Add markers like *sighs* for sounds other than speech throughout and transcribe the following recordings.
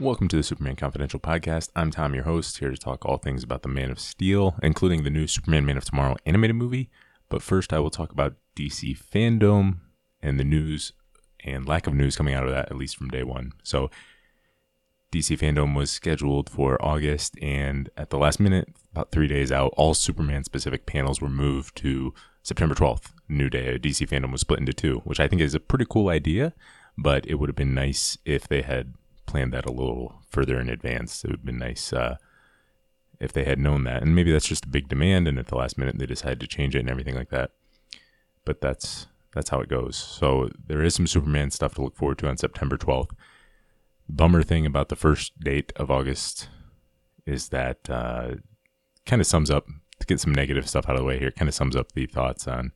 Welcome to the Superman Confidential podcast. I'm Tom, your host, here to talk all things about the Man of Steel, including the new Superman Man of Tomorrow animated movie. But first, I will talk about DC FanDome and the news and lack of news coming out of that, at least from day one. So, DC FanDome was scheduled for August, and at the last minute, about three days out, all Superman specific panels were moved to September 12th, new day. DC FanDome was split into two, which I think is a pretty cool idea, but it would have been nice if they had planned that a little further in advance. It would have been nice uh, if they had known that. And maybe that's just a big demand, and at the last minute they decided to change it and everything like that. But that's that's how it goes. So there is some Superman stuff to look forward to on September 12th. Bummer thing about the first date of August is that uh, kind of sums up to get some negative stuff out of the way here. Kind of sums up the thoughts on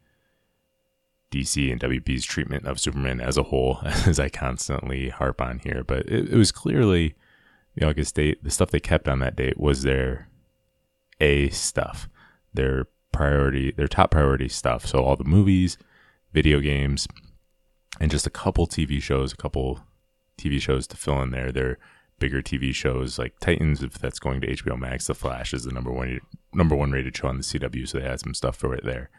DC and WB's treatment of Superman as a whole, *laughs* as I constantly harp on here. But it, it was clearly the August date. The stuff they kept on that date was their A stuff, their priority, their top priority stuff. So all the movies, video games, and just a couple TV shows, a couple TV shows to fill in there. Their bigger TV shows like Titans, if that's going to HBO Max. The Flash is the number one number one rated show on the CW, so they had some stuff for it there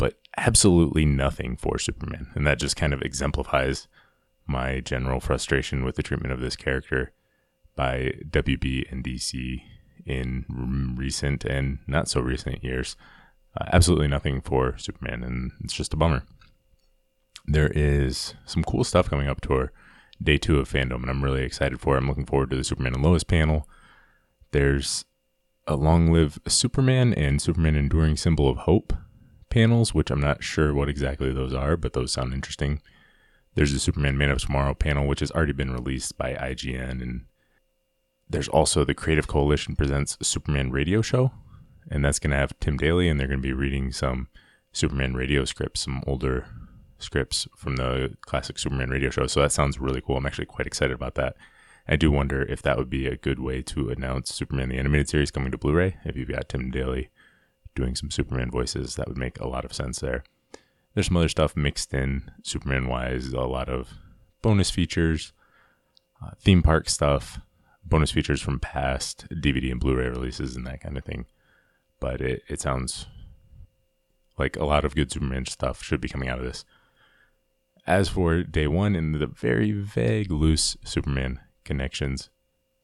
but absolutely nothing for Superman. And that just kind of exemplifies my general frustration with the treatment of this character by WB and DC in recent and not so recent years. Uh, absolutely nothing for Superman, and it's just a bummer. There is some cool stuff coming up to our day two of FanDome, and I'm really excited for it. I'm looking forward to the Superman and Lois panel. There's a Long Live Superman and Superman Enduring Symbol of Hope panels, which I'm not sure what exactly those are, but those sound interesting. There's the Superman Man of Tomorrow panel, which has already been released by IGN. And there's also the Creative Coalition Presents Superman Radio Show. And that's going to have Tim Daly, and they're going to be reading some Superman radio scripts, some older scripts from the classic Superman radio show. So that sounds really cool. I'm actually quite excited about that. I do wonder if that would be a good way to announce Superman the Animated Series coming to Blu ray. If you've got Tim Daly doing some Superman voices. That would make a lot of sense there. There's some other stuff mixed in Superman wise, a lot of bonus features, uh, theme park stuff, bonus features from past DVD and Blu ray releases, and that kind of thing. But it, it sounds like a lot of good Superman stuff should be coming out of this. As for day one and the very vague, loose Superman connections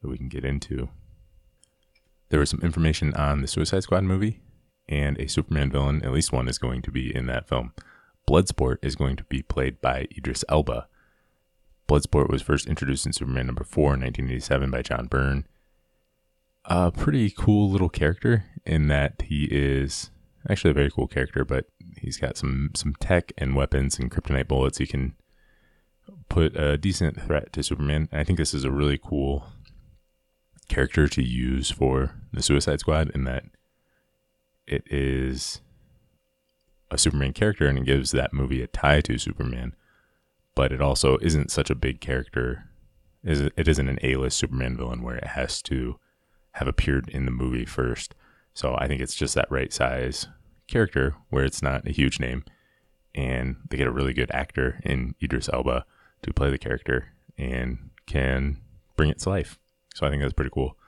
that we can get into, there was some information on the Suicide Squad movie and a Superman villain, at least one, is going to be in that film. Bloodsport is going to be played by Idris Elba. Bloodsport was first introduced in Superman number 4 in 1987 by John Byrne. A pretty cool little character in that he is actually a very cool character, but he's got some some tech and weapons and kryptonite bullets. He can put a decent threat to Superman. And I think this is a really cool character to use for the Suicide Squad in that it is a Superman character and it gives that movie a tie to Superman, but it also isn't such a big character. It isn't an A-list Superman villain where it has to have appeared in the movie first. So I think it's just that right size character where it's not a huge name, and they get a really good actor in Idris Elba to play the character and can bring it to life. So I think that's pretty cool.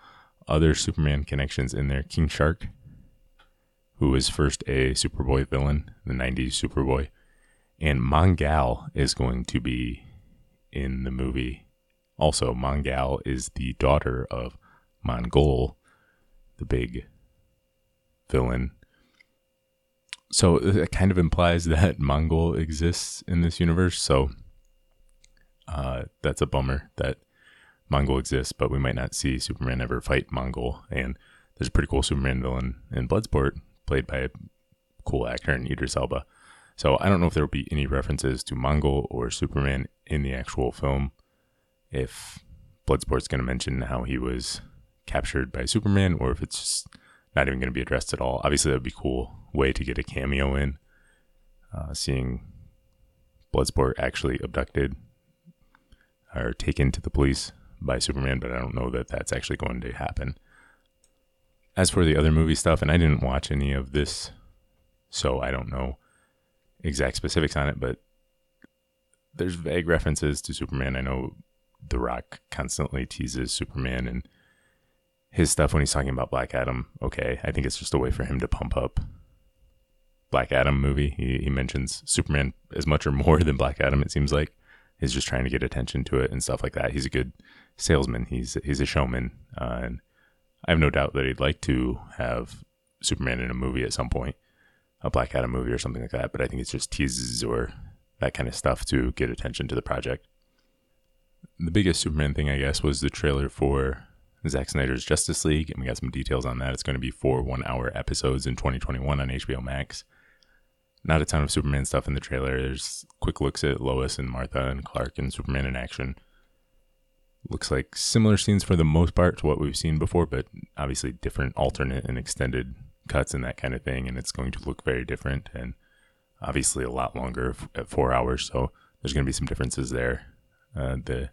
Other Superman connections in there: King Shark who was first a Superboy villain, the 90s Superboy. And Mongal is going to be in the movie. Also, Mongal is the daughter of Mongul, the big villain. So it kind of implies *laughs* that Mongul exists in this universe. So uh, that's a bummer that Mongul exists, but we might not see Superman ever fight Mongul. And there's a pretty cool Superman villain in Bloodsport played by a cool actor in Idris Elba. So I don't know if there will be any references to Mongul or Superman in the actual film. If Bloodsport's going to mention how he was captured by Superman, or if it's just not even going to be addressed at all. Obviously, that would be a cool way to get a cameo in. Uh, seeing Bloodsport actually abducted or taken to the police by Superman, but I don't know that that's actually going to happen. As for the other movie stuff, and I didn't watch any of this, so I don't know exact specifics on it, but there's vague references to Superman. I know The Rock constantly teases Superman and his stuff when he's talking about Black Adam. Okay, I think it's just a way for him to pump up Black Adam movie. He, he mentions Superman as much or more *laughs* than Black Adam. It seems like he's just trying to get attention to it and stuff like that. He's a good salesman. He's he's a showman, uh, and I have no doubt that he'd like to have Superman in a movie at some point, a Black Adam movie or something like that. But I think it's just teases or that kind of stuff to get attention to the project. The biggest Superman thing, I guess, was the trailer for Zack Snyder's Justice League, and we got some details on that. It's going to be four one-hour episodes in 2021 on HBO Max. Not a ton of Superman stuff in the trailer. There's quick looks at Lois and Martha and Clark and Superman in action. Looks like similar scenes for the most part to what we've seen before, but obviously different alternate and extended cuts and that kind of thing. And it's going to look very different and obviously a lot longer at four hours. So there's going to be some differences there. Uh, the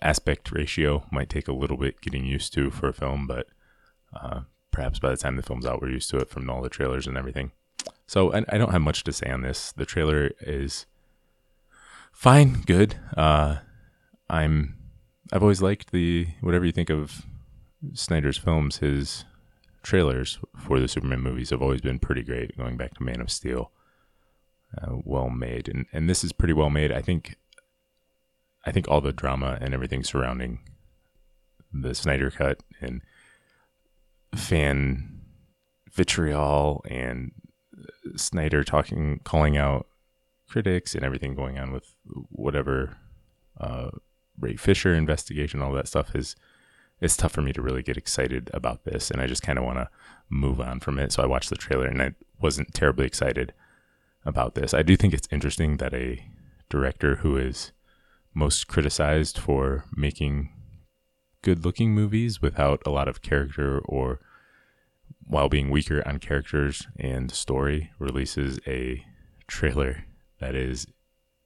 aspect ratio might take a little bit getting used to for a film, but uh, perhaps by the time the film's out, we're used to it from all the trailers and everything. So I, I don't have much to say on this. The trailer is fine, good. Uh, I'm I've always liked the whatever you think of Snyder's films, his trailers for the Superman movies have always been pretty great. Going back to Man of Steel, uh, well made, and and this is pretty well made. I think. I think all the drama and everything surrounding the Snyder cut and fan vitriol and Snyder talking, calling out critics and everything going on with whatever uh, Ray Fisher investigation, all that stuff is. It's tough for me to really get excited about this, and I just kind of want to move on from it. So I watched the trailer, and I wasn't terribly excited about this. I do think it's interesting that a director who is most criticized for making good looking movies without a lot of character or while being weaker on characters and story, releases a trailer that is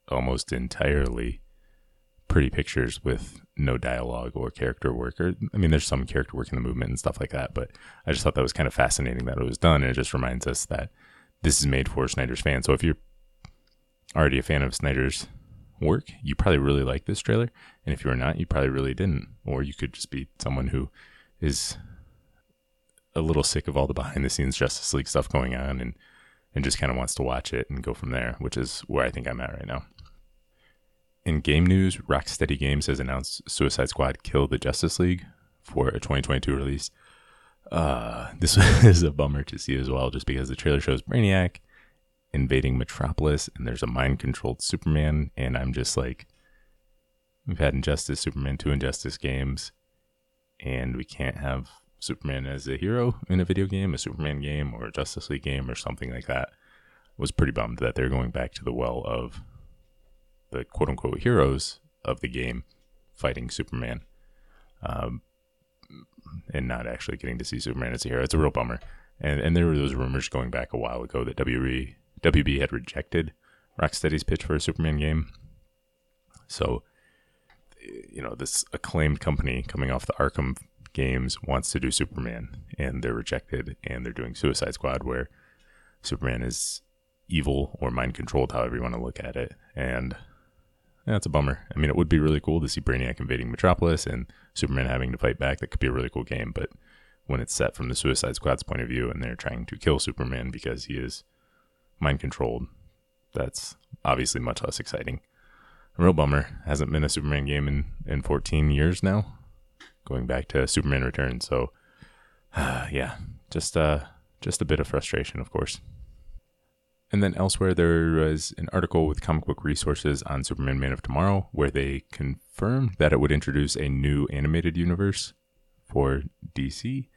almost entirely pretty pictures with no dialogue or character work. Or I mean, there's some character work in the movement and stuff like that, but I just thought that was kind of fascinating that it was done, and it just reminds us that this is made for Snyder's fans. So if you're already a fan of Snyder's work, you probably really like this trailer, and if you're not, you probably really didn't, or you could just be someone who is a little sick of all the behind the scenes Justice League stuff going on and and just kind of wants to watch it and go from there, which is where I think I'm at right now. In game news, Rocksteady Games has announced Suicide Squad Kill the Justice League for a 2022 release. Uh, this *laughs* is a bummer to see as well, just because the trailer shows Brainiac invading Metropolis and there's a mind controlled Superman, and I'm just like, we've had Injustice, Superman 2 Injustice games, and we can't have Superman as a hero in a video game, a Superman game or a Justice League game or something like that. was pretty bummed that they're going back to the well of the quote unquote heroes of the game fighting Superman. Um, and not actually getting to see Superman as a hero. It's a real bummer. And and there were those rumors going back a while ago that WB WB had rejected Rocksteady's pitch for a Superman game. So, you know, this acclaimed company coming off the Arkham games wants to do Superman and they're rejected and they're doing Suicide Squad where Superman is evil or mind controlled, however you want to look at it. And yeah, it's a bummer. I mean, it would be really cool to see Brainiac invading Metropolis and Superman having to fight back. That could be a really cool game, but when it's set from the Suicide Squad's point of view and they're trying to kill Superman because he is mind controlled, that's obviously much less exciting. A real bummer. Hasn't been a Superman game in, in 14 years now going back to Superman Returns. So, uh, *sighs* yeah, just uh, just a bit of frustration, of course. And then elsewhere, there was an article with Comic Book Resources on Superman Man of Tomorrow where they confirmed that it would introduce a new animated universe for DC,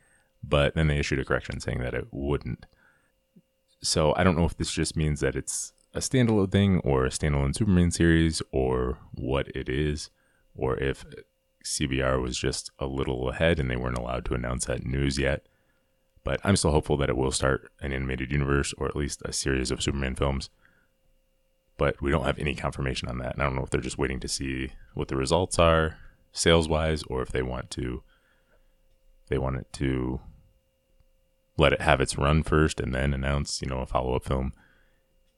but then they issued a correction saying that it wouldn't. So I don't know if this just means that it's a standalone thing or a standalone Superman series or what it is, or if CBR was just a little ahead and they weren't allowed to announce that news yet. But I'm still hopeful that it will start an animated universe or at least a series of Superman films. But we don't have any confirmation on that. And I don't know if they're just waiting to see what the results are sales wise or if they want to they want it to let it have its run first and then announce, you know, a follow up film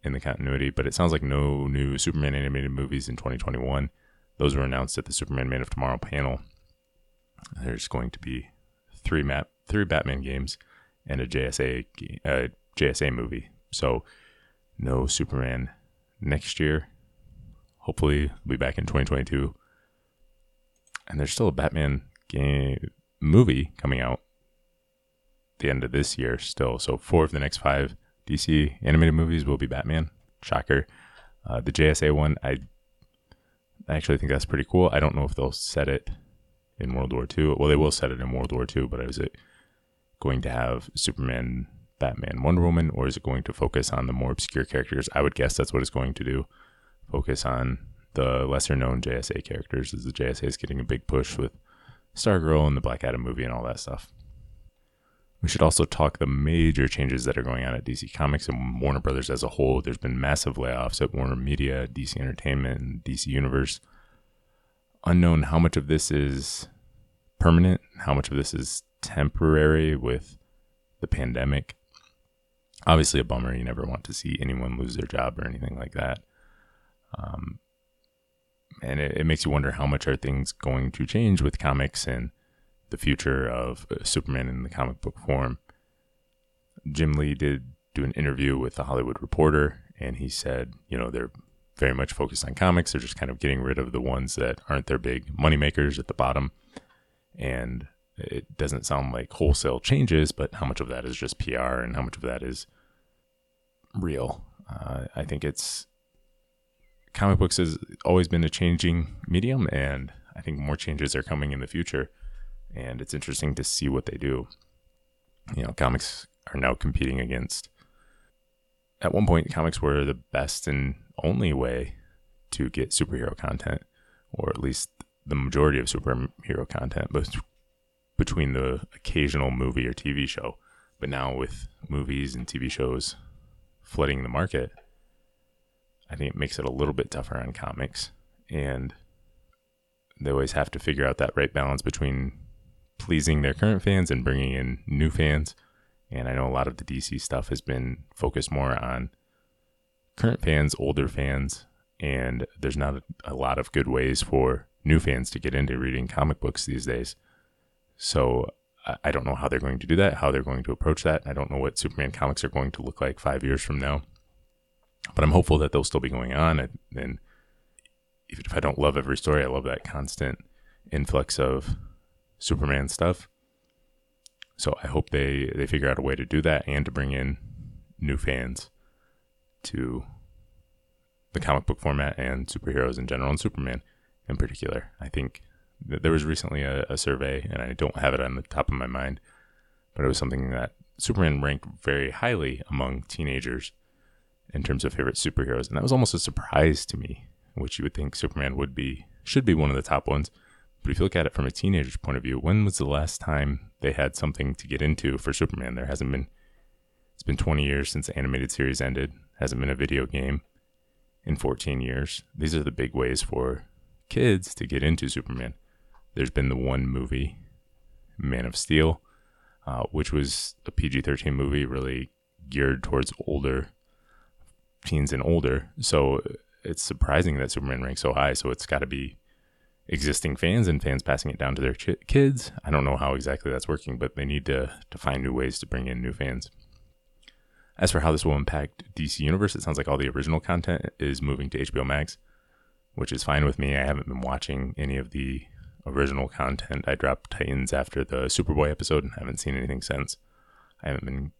in the continuity. But it sounds like no new Superman animated movies in 2021. those were announced at the Superman Man of Tomorrow panel. There's going to be three map three Batman games and a JSA JSA movie. So no Superman next year. Hopefully, we'll be back in 2022. And there's still a Batman game movie coming out the end of this year still. So four of the next five DC animated movies will be Batman. Shocker. Uh, the JSA one, I actually think that's pretty cool. I don't know if they'll set it in World War II. Well, they will set it in World War II, but is it going to have Superman, Batman, Wonder Woman, or is it going to focus on the more obscure characters? I would guess that's what it's going to do. Focus on the lesser known JSA characters, as the JSA is getting a big push with Stargirl and the Black Adam movie and all that stuff. We should also talk the major changes that are going on at DC Comics and Warner Brothers as a whole. There's been massive layoffs at Warner Media, DC Entertainment, and DC Universe. Unknown how much of this is permanent, how much of this is temporary with the pandemic. Obviously, a bummer. You never want to see anyone lose their job or anything like that. Um, and it, it makes you wonder how much are things going to change with comics and the future of uh, Superman in the comic book form. Jim Lee did do an interview with the Hollywood Reporter, and he said, you know, they're very much focused on comics. They're just kind of getting rid of the ones that aren't their big moneymakers at the bottom. And it doesn't sound like wholesale changes, but how much of that is just PR and how much of that is real? Uh, I think it's comic books has always been a changing medium, and I think more changes are coming in the future and it's interesting to see what they do. You know, comics are now competing against. At one point, comics were the best and only way to get superhero content, or at least the majority of superhero content, but between the occasional movie or TV show. But now, with movies and TV shows flooding the market, I think it makes it a little bit tougher on comics. And they always have to figure out that right balance between pleasing their current fans and bringing in new fans. And I know a lot of the DC stuff has been focused more on current fans, older fans, and there's not a, lot of good ways for new fans to get into reading comic books these days. So I, don't know how they're going to do that, how they're going to approach that. I don't know what Superman comics are going to look like five years from now. But I'm hopeful that they'll still be going on. And, and if I don't love every story, I love that constant influx of Superman stuff. So I hope they they figure out a way to do that and to bring in new fans to the comic book format and superheroes in general and Superman in particular. I think there was recently a, a, survey, and I don't have it on the top of my mind, but it was something that Superman ranked very highly among teenagers in terms of favorite superheroes, and that was almost a surprise to me, which you would think Superman would be should be one of the top ones. But if you look at it from a teenager's point of view, when was the last time they had something to get into for Superman? There hasn't been. It's been 20 years since the animated series ended. Hasn't been a video game in 14 years. These are the big ways for kids to get into Superman. There's been the one movie, Man of Steel, uh, which was a PG 13 movie, really geared towards older teens and older. So it's surprising that Superman ranks so high. So it's got to be existing fans and fans passing it down to their ch- kids. I don't know how exactly that's working, but they need to to find new ways to bring in new fans. As for how this will impact DC Universe, it sounds like all the original content is moving to HBO Max, which is fine with me. I haven't been watching any of the original content. I dropped Titans after the Superboy episode and haven't seen anything since. I haven't been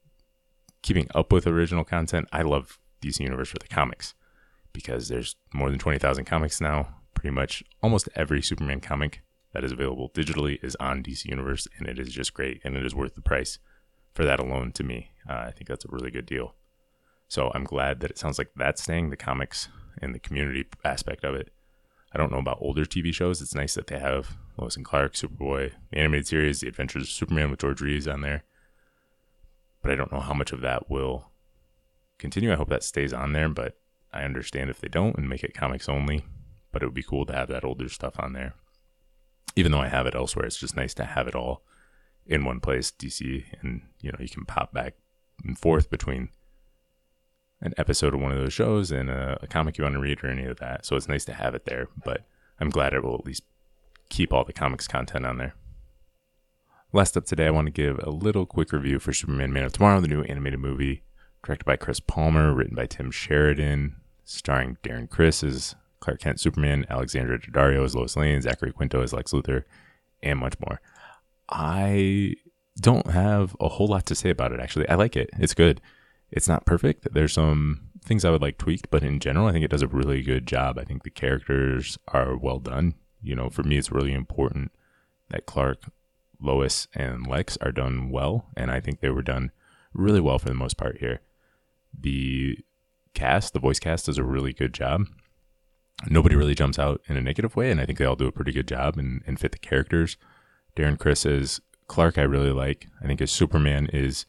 keeping up with original content. I love DC Universe for the comics because there's more than 20,000 comics now pretty much almost every Superman comic that is available digitally is on DC Universe, and it is just great, and it is worth the price for that alone to me. Uh, I think that's a really good deal. So I'm glad that it sounds like that's staying the comics and the community aspect of it. I don't know about older TV shows. It's nice that they have Lois and Clark, Superboy, the animated series, The Adventures of Superman with George Reeves on there. But I don't know how much of that will continue. I hope that stays on there, but I understand if they don't and make it comics only but it would be cool to have that older stuff on there. Even though I have it elsewhere, it's just nice to have it all in one place, DC, and you know you can pop back and forth between an episode of one of those shows and a, a comic you want to read or any of that. So it's nice to have it there, but I'm glad it will at least keep all the comics content on there. Last up today, I want to give a little quick review for Superman Man of Tomorrow, the new animated movie directed by Chris Palmer, written by Tim Sheridan, starring Darren Criss as Clark Kent Superman, Alexandra Daddario as Lois Lane, Zachary Quinto as Lex Luthor, and much more. I don't have a whole lot to say about it, actually. I like it. It's good. It's not perfect. There's some things I would like tweaked, but in general, I think it does a really good job. I think the characters are well done. You know, for me, it's really important that Clark, Lois, and Lex are done well, and I think they were done really well for the most part here. The cast, the voice cast, does a really good job. Nobody really jumps out in a negative way, and I think they all do a pretty good job and, and fit the characters. Darren Criss is Clark, I really like. I think his Superman is,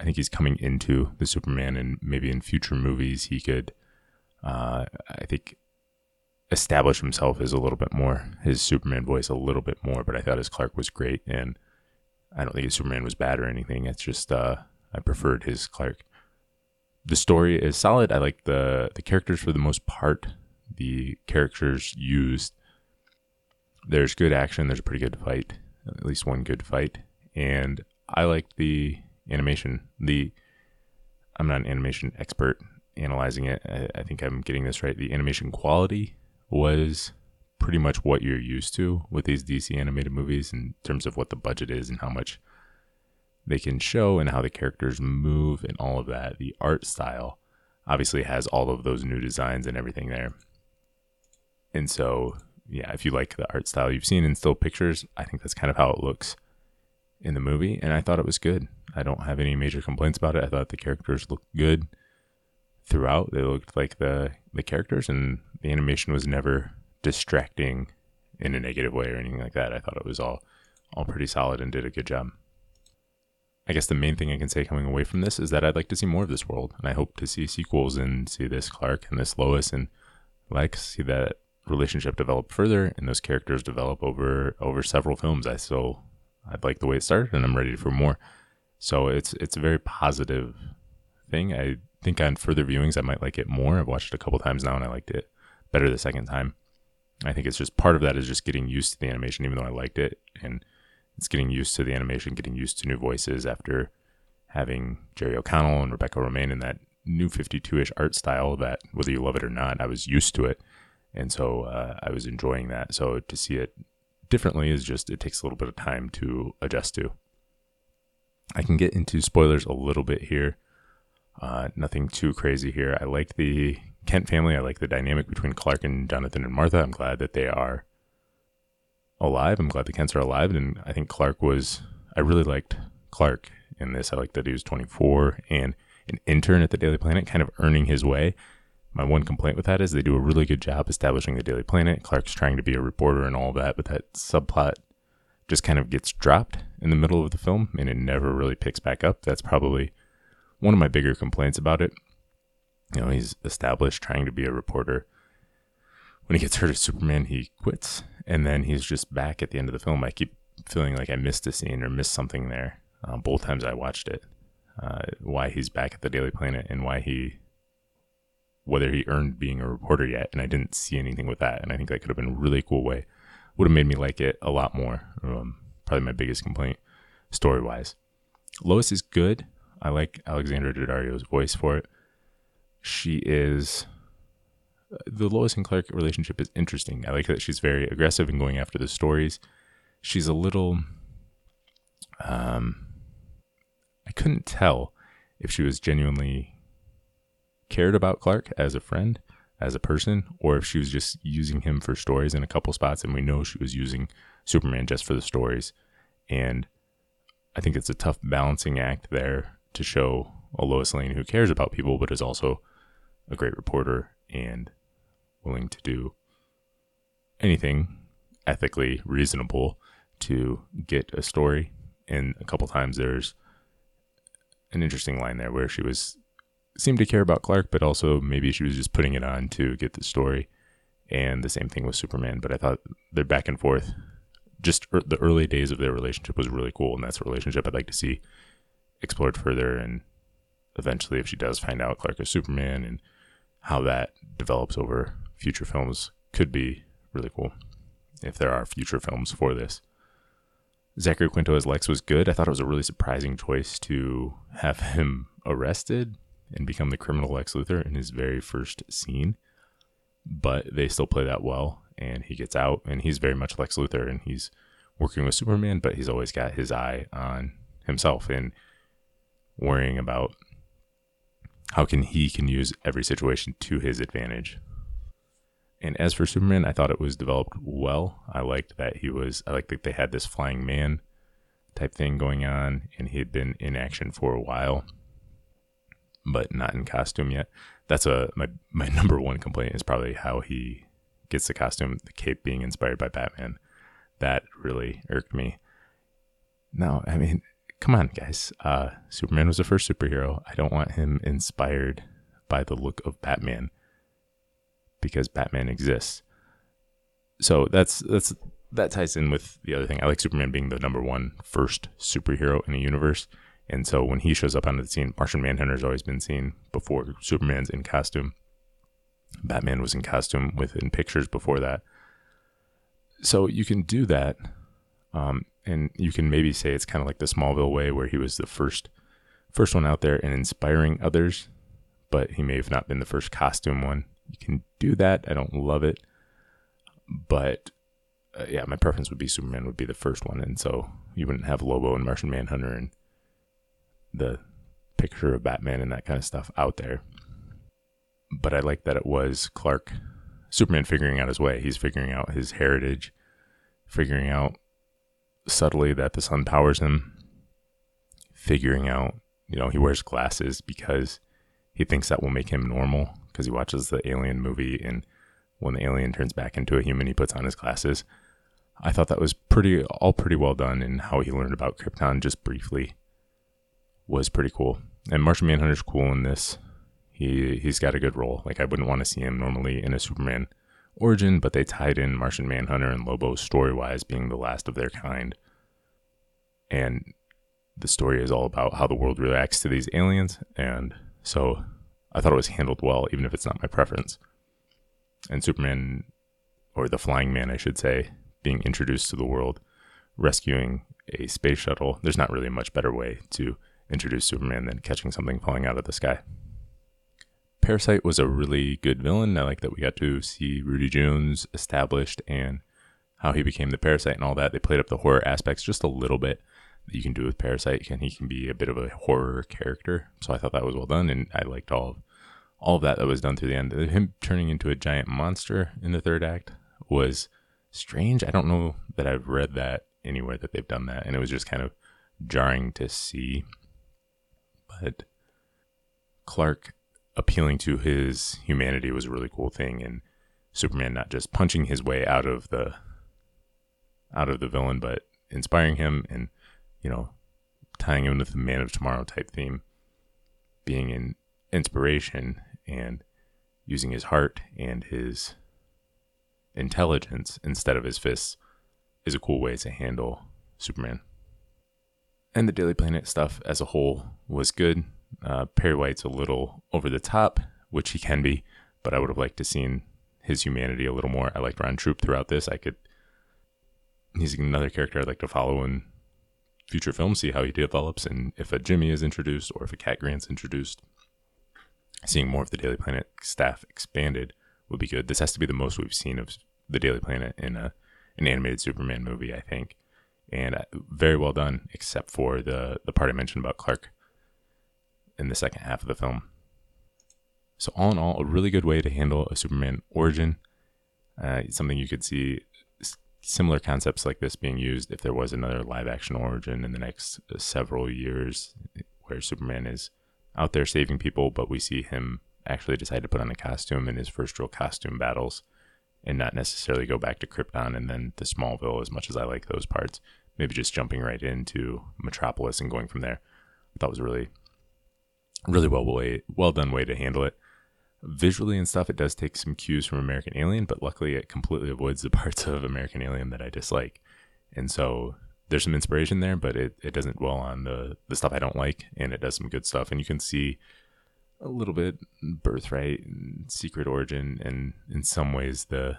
I think he's coming into the Superman, and maybe in future movies he could, uh, I think, establish himself as a little bit more, his Superman voice a little bit more. But I thought his Clark was great, and I don't think his Superman was bad or anything. It's just uh, I preferred his Clark. The story is solid. I like the the characters for the most part. The characters used. There's good action. There's a pretty good fight at least one good fight, and I liked the animation. The I'm not an animation expert analyzing it. I, I think I'm getting this right. The animation quality was pretty much what you're used to with these DC animated movies in terms of what the budget is and how much they can show and how the characters move and all of that. The art style obviously has all of those new designs and everything there. And so yeah, if you like the art style you've seen in still pictures, I think that's kind of how it looks in the movie. And I thought it was good. I don't have any major complaints about it. I thought the characters looked good throughout. They looked like the the characters, and the animation was never distracting in a negative way or anything like that. I thought it was all all pretty solid and did a good job. I guess the main thing I can say coming away from this is that I'd like to see more of this world, and I hope to see sequels and see this Clark and this Lois and like see that relationship develop further and those characters develop over over several films. I still I like the way it started and I'm ready for more. So it's it's a very positive thing. I think on further viewings I might like it more. I've watched it a couple times now and I liked it better the second time. I think it's just part of that is just getting used to the animation, even though I liked it, and it's getting used to the animation, getting used to new voices after having Jerry O'Connell and Rebecca Romijn in that new 52ish art style that whether you love it or not, I was used to it and so uh, I was enjoying that. So to see it differently is just it takes a little bit of time to adjust to. I can get into spoilers a little bit here. Uh, nothing too crazy here. I like the Kent family. I like the dynamic between Clark and Jonathan and Martha. I'm glad that they are alive. I'm glad the Kents are alive. And I think Clark was, I really liked Clark in this. I liked that he was 24 and an intern at the Daily Planet, kind of earning his way. My one complaint with that is they do a really good job establishing the Daily Planet. Clark's trying to be a reporter and all that, but that subplot just kind of gets dropped in the middle of the film and it never really picks back up. That's probably one of my bigger complaints about it. You know, he's established trying to be a reporter. When he gets hurt as Superman, he quits, and then he's just back at the end of the film. I keep feeling like I missed a scene or missed something there. Uh, both times I watched it, uh, why he's back at the Daily Planet and why he whether he earned being a reporter yet, and I didn't see anything with that. And I think that could have been a really cool way. Would have made me like it a lot more. Um, probably my biggest complaint, story wise. Lois is good. I like Alexandra Daddario's voice for it. She is the Lois and Clark relationship is interesting. I like that she's very aggressive in going after the stories. She's a little um I couldn't tell if she was genuinely cared about Clark as a friend, as a person, or if she was just using him for stories in a couple spots. And we know she was using Superman just for the stories. And I think it's a tough balancing act there to show a Lois Lane who cares about people, but is also a great reporter and willing to do anything ethically reasonable to get a story. And a couple times there's an interesting line there where she was seemed to care about Clark, but also maybe she was just putting it on to get the story. And the same thing with Superman. But I thought their back and forth, just er- the early days of their relationship was really cool. And that's a relationship I'd like to see explored further. And eventually, if she does find out Clark is Superman and how that develops over future films, could be really cool if there are future films for this. Zachary Quinto as Lex was good. I thought it was a really surprising choice to have him arrested and become the criminal Lex Luthor in his very first scene. But they still play that well, and he gets out, and he's very much Lex Luthor, and he's working with Superman, but he's always got his eye on himself and worrying about how can he can use every situation to his advantage. And as for Superman, I thought it was developed well. I liked that he was I liked that they had this flying man type thing going on and he had been in action for a while but not in costume yet. That's a my my *laughs* number one complaint is probably how he gets the costume, the cape being inspired by Batman. That really irked me. No, I mean, come on, guys. Uh, Superman was the first superhero. I don't want him inspired by the look of Batman because Batman exists. So that's that's that ties in with the other thing. I like Superman being the number one first superhero in a universe. And so when he shows up onto the scene, Martian Manhunter's always been seen before Superman's in costume. Batman was in costume within pictures before that. So you can do that. Um, and you can maybe say it's kind of like the Smallville way where he was the first first one out there and inspiring others, but he may have not been the first costume one. You can do that. I don't love it. But uh, yeah, my preference would be Superman would be the first one. And so you wouldn't have Lobo and Martian Manhunter and the picture of Batman and that kind of stuff out there. But I like that it was Clark, Superman figuring out his way. He's figuring out his heritage, figuring out subtly that the sun powers him, figuring out, you know, he wears glasses because he thinks that will make him normal because he watches the alien movie and when the alien turns back into a human, he puts on his glasses. I thought that was pretty, all pretty well done in how he learned about Krypton just briefly was pretty cool. And Martian Manhunter's cool in this. He he's got a good role. Like I wouldn't want to see him normally in a Superman origin, but they tied in Martian Manhunter and Lobo story wise being the last of their kind. And the story is all about how the world reacts to these aliens. And so I thought it was handled well, even if it's not my preference. And Superman, or the Flying Man, I should say, being introduced to the world, rescuing a space shuttle. There's not really a much better way to introduce Superman than catching something falling out of the sky. Parasite was a really good villain. I like that we got to see Rudy Jones established and how he became the parasite and all that. They played up the horror aspects just a little bit that you can do with Parasite, and he can be a bit of a horror character. So I thought that was well done, and I liked all of, all of that that was done through the end. Him turning into a giant monster in the third act was strange. I don't know that I've read that anywhere that they've done that, and it was just kind of jarring to see but Clark appealing to his humanity was a really cool thing, and Superman not just punching his way out of the out of the villain, but inspiring him and you know tying him with the Man of Tomorrow type theme, being an inspiration and using his heart and his intelligence instead of his fists is a cool way to handle Superman and the Daily Planet stuff as a whole was good. Uh, Perry White's a little over the top, which he can be, but I would have liked to seen his humanity a little more. I liked Ron Troupe throughout this. I could. He's another character I'd like to follow in future films, see how he develops, and if a Jimmy is introduced or if a Cat Grant's introduced. Seeing more of the Daily Planet staff expanded would be good. This has to be the most we've seen of the Daily Planet in a an animated Superman movie, I think and uh, very well done, except for the the part I mentioned about Clark in the second half of the film. So all in all, a really good way to handle a Superman origin. Uh, something you could see similar concepts like this being used if there was another live action origin in the next uh, several years, where Superman is out there saving people, but we see him actually decide to put on a costume in his first real costume battles and not necessarily go back to Krypton and then to Smallville as much as I like those parts maybe just jumping right into Metropolis and going from there. I thought was really, really well way, well done way to handle it. Visually and stuff, it does take some cues from American Alien, but luckily it completely avoids the *laughs* parts of American Alien that I dislike. And so there's some inspiration there, but it, it doesn't dwell on the, the stuff I don't like, and it does some good stuff. And you can see a little bit birthright and secret origin, and in some ways the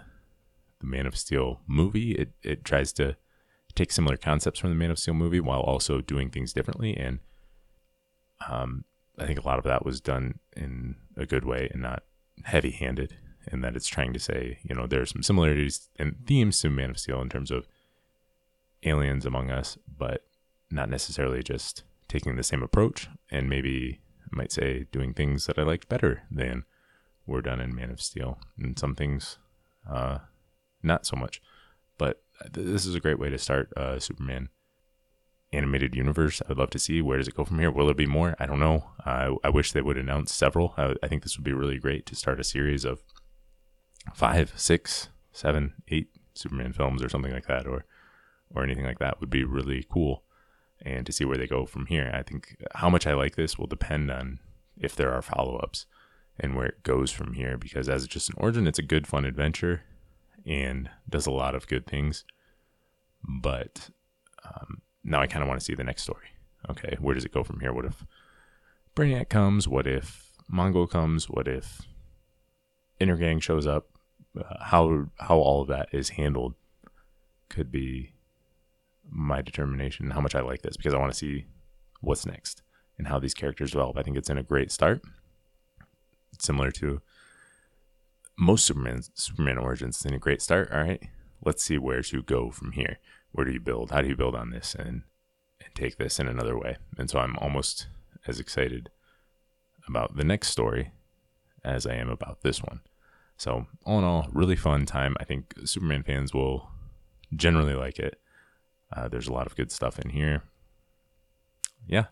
the Man of Steel movie. It it tries to take similar concepts from the Man of Steel movie while also doing things differently. And um, I think a lot of that was done in a good way and not heavy handed. And that it's trying to say, you know, there are some similarities and themes to Man of Steel in terms of aliens among us, but not necessarily just taking the same approach and maybe I might say doing things that I liked better than were done in Man of Steel, and some things uh, not so much. But this is a great way to start uh, Superman animated universe. I would love to see where does it go from here. Will there be more? I don't know. I, I wish they would announce several. I, I think this would be really great to start a series of five, six, seven, eight Superman films or something like that, or or anything like that would be really cool. And to see where they go from here. I think how much I like this will depend on if there are follow ups and where it goes from here. Because as just an origin, it's a good, fun adventure and does a lot of good things. But um, now I kind of want to see the next story. Okay, where does it go from here? What if Brainiac comes? What if Mongul comes? What if Intergang shows up? Uh, how how all of that is handled could be my determination. How much I like this because I want to see what's next and how these characters develop. I think it's in a great start similar to most Superman Superman origins in a great start. All right, let's see where to go from here. Where do you build? How do you build on this and and take this in another way? And so I'm almost as excited about the next story as I am about this one. So all in all, really fun time. I think Superman fans will generally like it. Uh, there's a lot of good stuff in here. Yeah,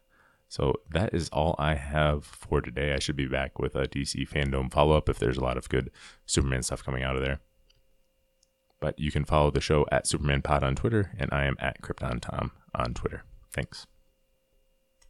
so that is all I have for today. I should be back with a DC FanDome follow up if there's a lot of good Superman stuff coming out of there. But you can follow the show at Superman Pod on Twitter, and I am at Krypton Tom on Twitter. Thanks.